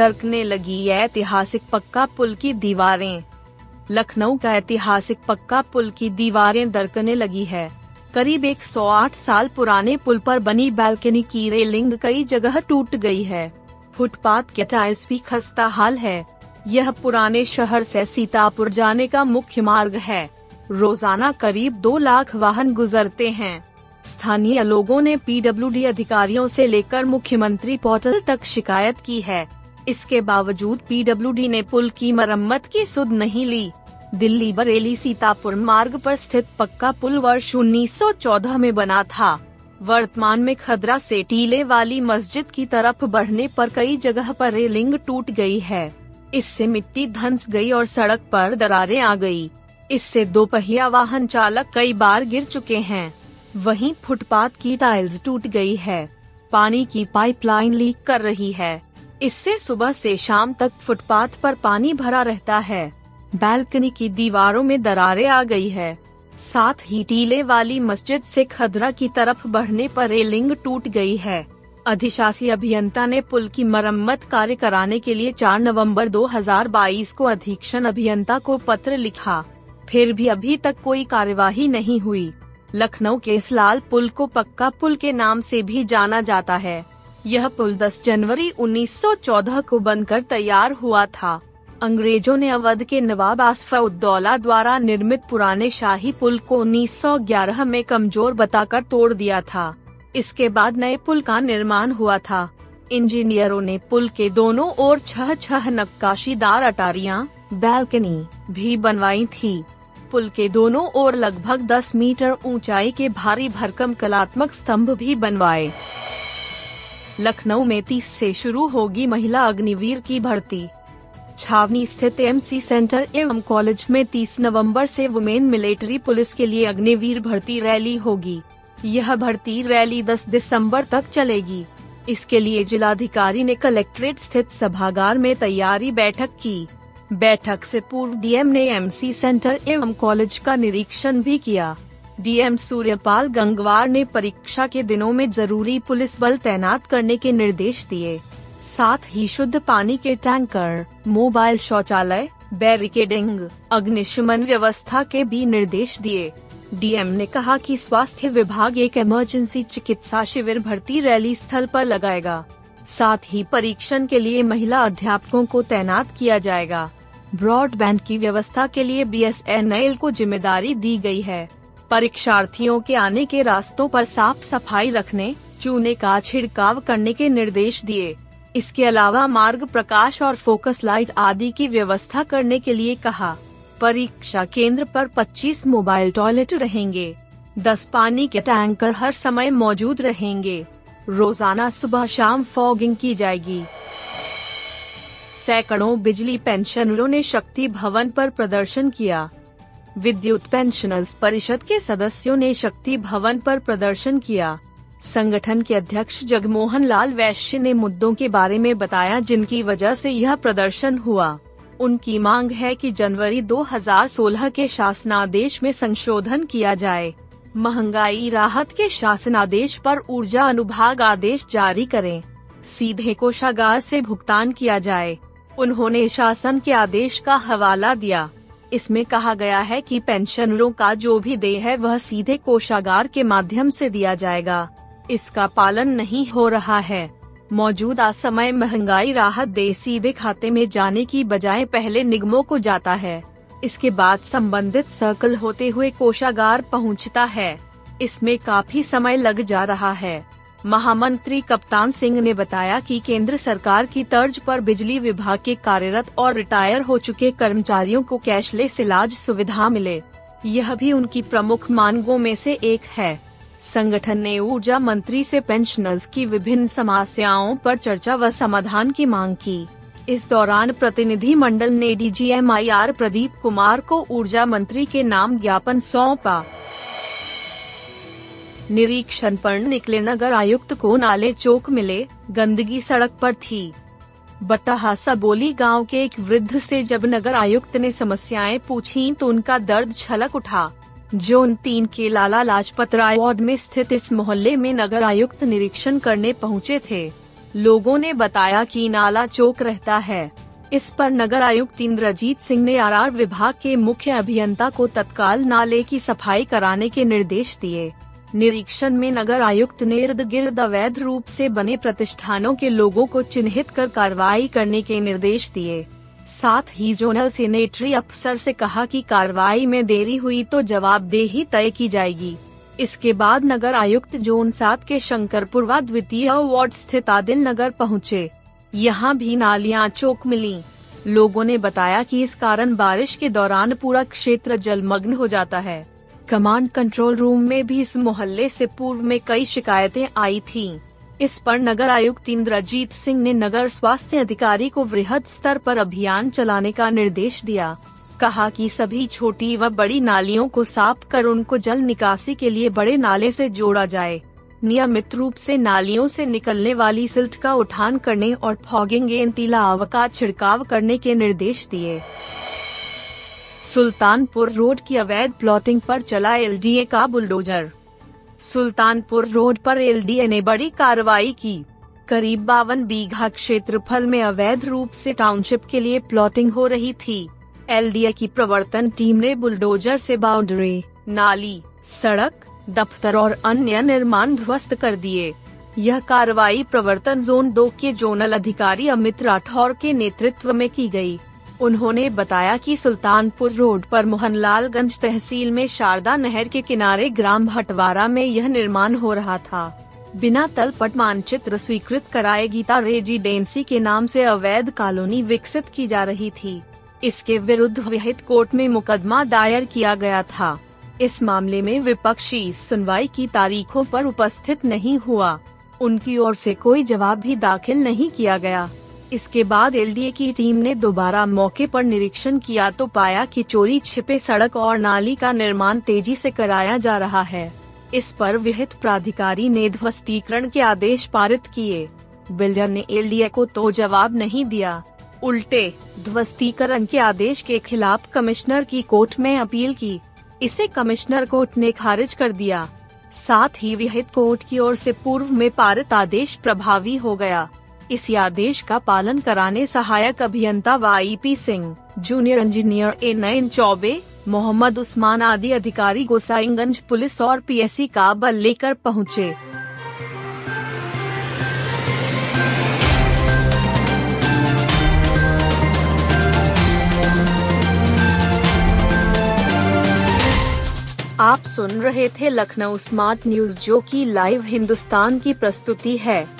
दरकने लगी ऐतिहासिक पक्का पुल की दीवारें। लखनऊ का ऐतिहासिक पक्का पुल की दीवारें दरकने लगी है। करीब 108 साल पुराने पुल पर बनी बालकनी की रेलिंग कई जगह टूट गई है। फुटपाथ के टाइल्स भी खस्ता हाल है। यह पुराने शहर से सीतापुर जाने का मुख्य मार्ग है। रोज़ाना करीब दो लाख वाहन गुजरते हैं। स्थानीय लोगों ने पीडब्ल्यूडी अधिकारियों से लेकर मुख्यमंत्री पोर्टल तक शिकायत की है। इसके बावजूद पीडब्ल्यूडी ने पुल की मरम्मत की सुध नहीं ली। दिल्ली बरेली सीतापुर मार्ग पर स्थित पक्का पुल वर्ष 1914 में बना था। वर्तमान में खदरा से टीले वाली मस्जिद की तरफ़ बढ़ने पर कई जगह पर रेलिंग टूट गई है। इससे मिट्टी धंस गई और सड़क पर दरारें आ गई। इससे दो पहिया वाहन चालक कई बार गिर चुके हैं। वहीं फुटपाथ की टाइल्स टूट गई है। पानी की पाइपलाइन लीक कर रही है। इससे सुबह से शाम तक फुटपाथ पर पानी भरा रहता है। बालकनी की दीवारों में दरारें आ गई है। साथ ही टीले वाली मस्जिद से खदरा की तरफ़ बढ़ने पर रेलिंग टूट गई है। अधिशासी अभियंता ने पुल की मरम्मत कार्य कराने के लिए 4 नवंबर 2022 को अधीक्षण अभियंता को पत्र लिखा। फिर भी अभी तक कोई कार्यवाही नहीं हुई। लखनऊ के इस लाल पुल को पक्का पुल के नाम से भी जाना जाता है। यह पुल 10 जनवरी 1914 को बनकर तैयार हुआ था। अंग्रेज़ों ने अवध के नवाब आसफउद्दौला द्वारा निर्मित पुराने शाही पुल को 1911 में कमज़ोर बताकर तोड़ दिया था। इसके बाद नए पुल का निर्माण हुआ था। इंजीनियरों ने पुल के दोनों ओर छह छह नक्काशीदार अटारियाँ, बैल्कनी भी बनवाई थी। पुल के दोनों ओर लगभग 10 मीटर ऊंचाई के भारी भरकम कलात्मक स्तंभ भी बनवाए। लखनऊ में 30 से शुरू होगी महिला अग्निवीर की भर्ती। छावनी स्थित एमसी सेंटर एवं कॉलेज में 30 नवंबर से वुमेन मिलिट्री पुलिस के लिए अग्निवीर भर्ती रैली होगी। यह भर्ती रैली 10 दिसंबर तक चलेगी। इसके लिए जिलाधिकारी ने कलेक्ट्रेट स्थित सभागार में तैयारी बैठक की। बैठक से पूर्व डीएम ने एमसी सेंटर एवं कॉलेज का निरीक्षण भी किया। डीएम सूर्यपाल गंगवार ने परीक्षा के दिनों में ज़रूरी पुलिस बल तैनात करने के निर्देश दिए। साथ ही शुद्ध पानी के टैंकर, मोबाइल शौचालय, बैरिकेडिंग, अग्निशमन व्यवस्था के भी निर्देश दिए। डीएम ने कहा कि स्वास्थ्य विभाग एक इमरजेंसी चिकित्सा शिविर भर्ती रैली स्थल पर लगाएगा। साथ ही परीक्षण के लिए महिला अध्यापकों को तैनात किया जाएगा। ब्रॉडबैंड की व्यवस्था के लिए बीएसएनएल को ज़िम्मेदारी दी गई है। परीक्षार्थियों के आने के रास्तों पर साफ़ सफ़ाई रखने, चूने का छिड़काव करने के निर्देश दिए। इसके अलावा मार्ग प्रकाश और फोकस लाइट आदि की व्यवस्था करने के लिए कहा। परीक्षा केंद्र पर 25 मोबाइल टॉयलेट रहेंगे। 10 पानी के टैंकर हर समय मौजूद रहेंगे। रोज़ाना सुबह शाम फॉगिंग की जाएगी। सैकड़ों बिजली पेंशनरों ने शक्ति भवन पर प्रदर्शन किया। विद्युत पेंशनर्स परिषद के सदस्यों ने शक्ति भवन पर प्रदर्शन किया। संगठन के अध्यक्ष जगमोहन लाल वैश्य ने मुद्दों के बारे में बताया, जिनकी वजह से यह प्रदर्शन हुआ। उनकी मांग है कि जनवरी 2016 के शासनादेश में संशोधन किया जाए। महँगाई राहत के शासनादेश पर ऊर्जा अनुभाग आदेश जारी करें। सीधे कोषागार से भुगतान किया जाए। उन्होंने शासन के आदेश का हवाला दिया। इसमें कहा गया है कि पेंशनरों का जो भी देय है, वह सीधे कोषागार के माध्यम से दिया जाएगा। इसका पालन नहीं हो रहा है। मौजूदा समय महँगाई राहत दे सीधे खाते में जाने की बजाय पहले निगमों को जाता है। इसके बाद संबंधित सर्कल होते हुए कोषागार पहुँचता है। इसमें काफ़ी समय लग जा रहा है। महामंत्री कप्तान सिंह ने बताया कि केंद्र सरकार की तर्ज पर बिजली विभाग के कार्यरत और रिटायर हो चुके कर्मचारियों को कैशलेस इलाज सुविधा मिले। यह भी उनकी प्रमुख मांगों में से एक है। संगठन ने ऊर्जा मंत्री से पेंशनर्स की विभिन्न समस्याओं पर चर्चा व समाधान की मांग की। इस दौरान प्रतिनिधि मंडल ने डीजीएमआईआर प्रदीप कुमार को ऊर्जा मंत्री के नाम ज्ञापन सौंपा। निरीक्षण पर निकले, नगर आयुक्त को नाले चौक मिले, गंदगी सड़क पर थी। बटाहा सबोली गाँव के एक वृद्ध से जब नगर आयुक्त ने समस्याएँ पूछी तो उनका दर्द छलक उठा। जोन तीन के लाला लाजपत राय वार्ड में स्थित इस मोहल्ले में नगर आयुक्त निरीक्षण करने पहुँचे थे। लोगों ने बताया कि नाला चौक रहता है। इस पर नगर आयुक्त इंद्रजीत सिंह ने आर विभाग के मुख्य अभियंता को तत्काल नाले की सफ़ाई कराने के निर्देश दिए। निरीक्षण में नगर आयुक्त ने इर्द गिर्द अवैध रूप से बने प्रतिष्ठानों के लोगों को चिन्हित कर कार्रवाई करने के निर्देश दिए। साथ ही जोनल सेनेटरी अफसर से कहा कि कार्रवाई में देरी हुई तो जवाबदेही तय की जाएगी। इसके बाद नगर आयुक्त जोन सात के शंकरपुरवा द्वितीय वार्ड स्थित आदिल नगर पहुँचे। यहाँ भी नालियाँ चौक मिली। लोगों ने बताया कि इस कारण बारिश के दौरान पूरा क्षेत्र जलमग्न हो जाता है। कमांड कंट्रोल रूम में भी इस मोहल्ले से पूर्व में कई शिकायतें आई थीं। इस पर नगर आयुक्त इंद्रजीत सिंह ने नगर स्वास्थ्य अधिकारी को वृहद स्तर पर अभियान चलाने का निर्देश दिया। कहा कि सभी छोटी व बड़ी नालियों को साफ़ कर उनको जल निकासी के लिए बड़े नाले से जोड़ा जाए। नियमित रूप से नालियों से निकलने वाली सिल्ट का उठान करने और फॉगिंग एंटीलाव का छिड़काव करने के निर्देश दिए। सुल्तानपुर रोड की अवैध प्लॉटिंग पर चला एलडीए का बुलडोजर। सुल्तानपुर रोड पर एलडीए ने बड़ी कार्रवाई की। करीब बावन बीघा क्षेत्रफल में अवैध रूप से टाउनशिप के लिए प्लॉटिंग हो रही थी। एलडीए की प्रवर्तन टीम ने बुलडोजर से बाउंड्री, नाली, सड़क, दफ्तर और अन्य निर्माण ध्वस्त कर दिए। यह कार्रवाई प्रवर्तन जोन दो के जोनल अधिकारी अमित राठौर के नेतृत्व में की गई। उन्होंने बताया कि सुल्तानपुर रोड पर मोहनलालगंज तहसील में शारदा नहर के किनारे ग्राम भटवारा में यह निर्माण हो रहा था। बिना तलपट मानचित्र स्वीकृत कराए गीता रेजिडेंसी के नाम से अवैध कॉलोनी विकसित की जा रही थी। इसके विरुद्ध विहित कोर्ट में मुकदमा दायर किया गया था। इस मामले में विपक्षी सुनवाई की तारीखों पर उपस्थित नहीं हुआ। उनकी ओर से कोई जवाब भी दाखिल नहीं किया गया। इसके बाद एलडीए की टीम ने दोबारा मौके पर निरीक्षण किया तो पाया कि चोरी छिपे सड़क और नाली का निर्माण तेज़ी से कराया जा रहा है। इस पर विहित प्राधिकारी ने ध्वस्तीकरण के आदेश पारित किए। बिल्डर ने एलडीए को तो जवाब नहीं दिया। उल्टे, ध्वस्तीकरण के आदेश के खिलाफ कमिश्नर की कोर्ट में अपील की। इसे कमिश्नर कोर्ट ने खारिज कर दिया। साथ ही विहित कोर्ट की ओर से पूर्व में पारित आदेश प्रभावी हो गया। इस आदेश का पालन कराने सहायक अभियंता Y Singh, junior engineer A Nayan Choubey, Mohammad Usman आदि अधिकारी गोसाईगंज पुलिस और पीएससी का बल लेकर पहुँचे। आप सुन रहे थे लखनऊ स्मार्ट न्यूज़, जो की लाइव हिंदुस्तान की प्रस्तुति है।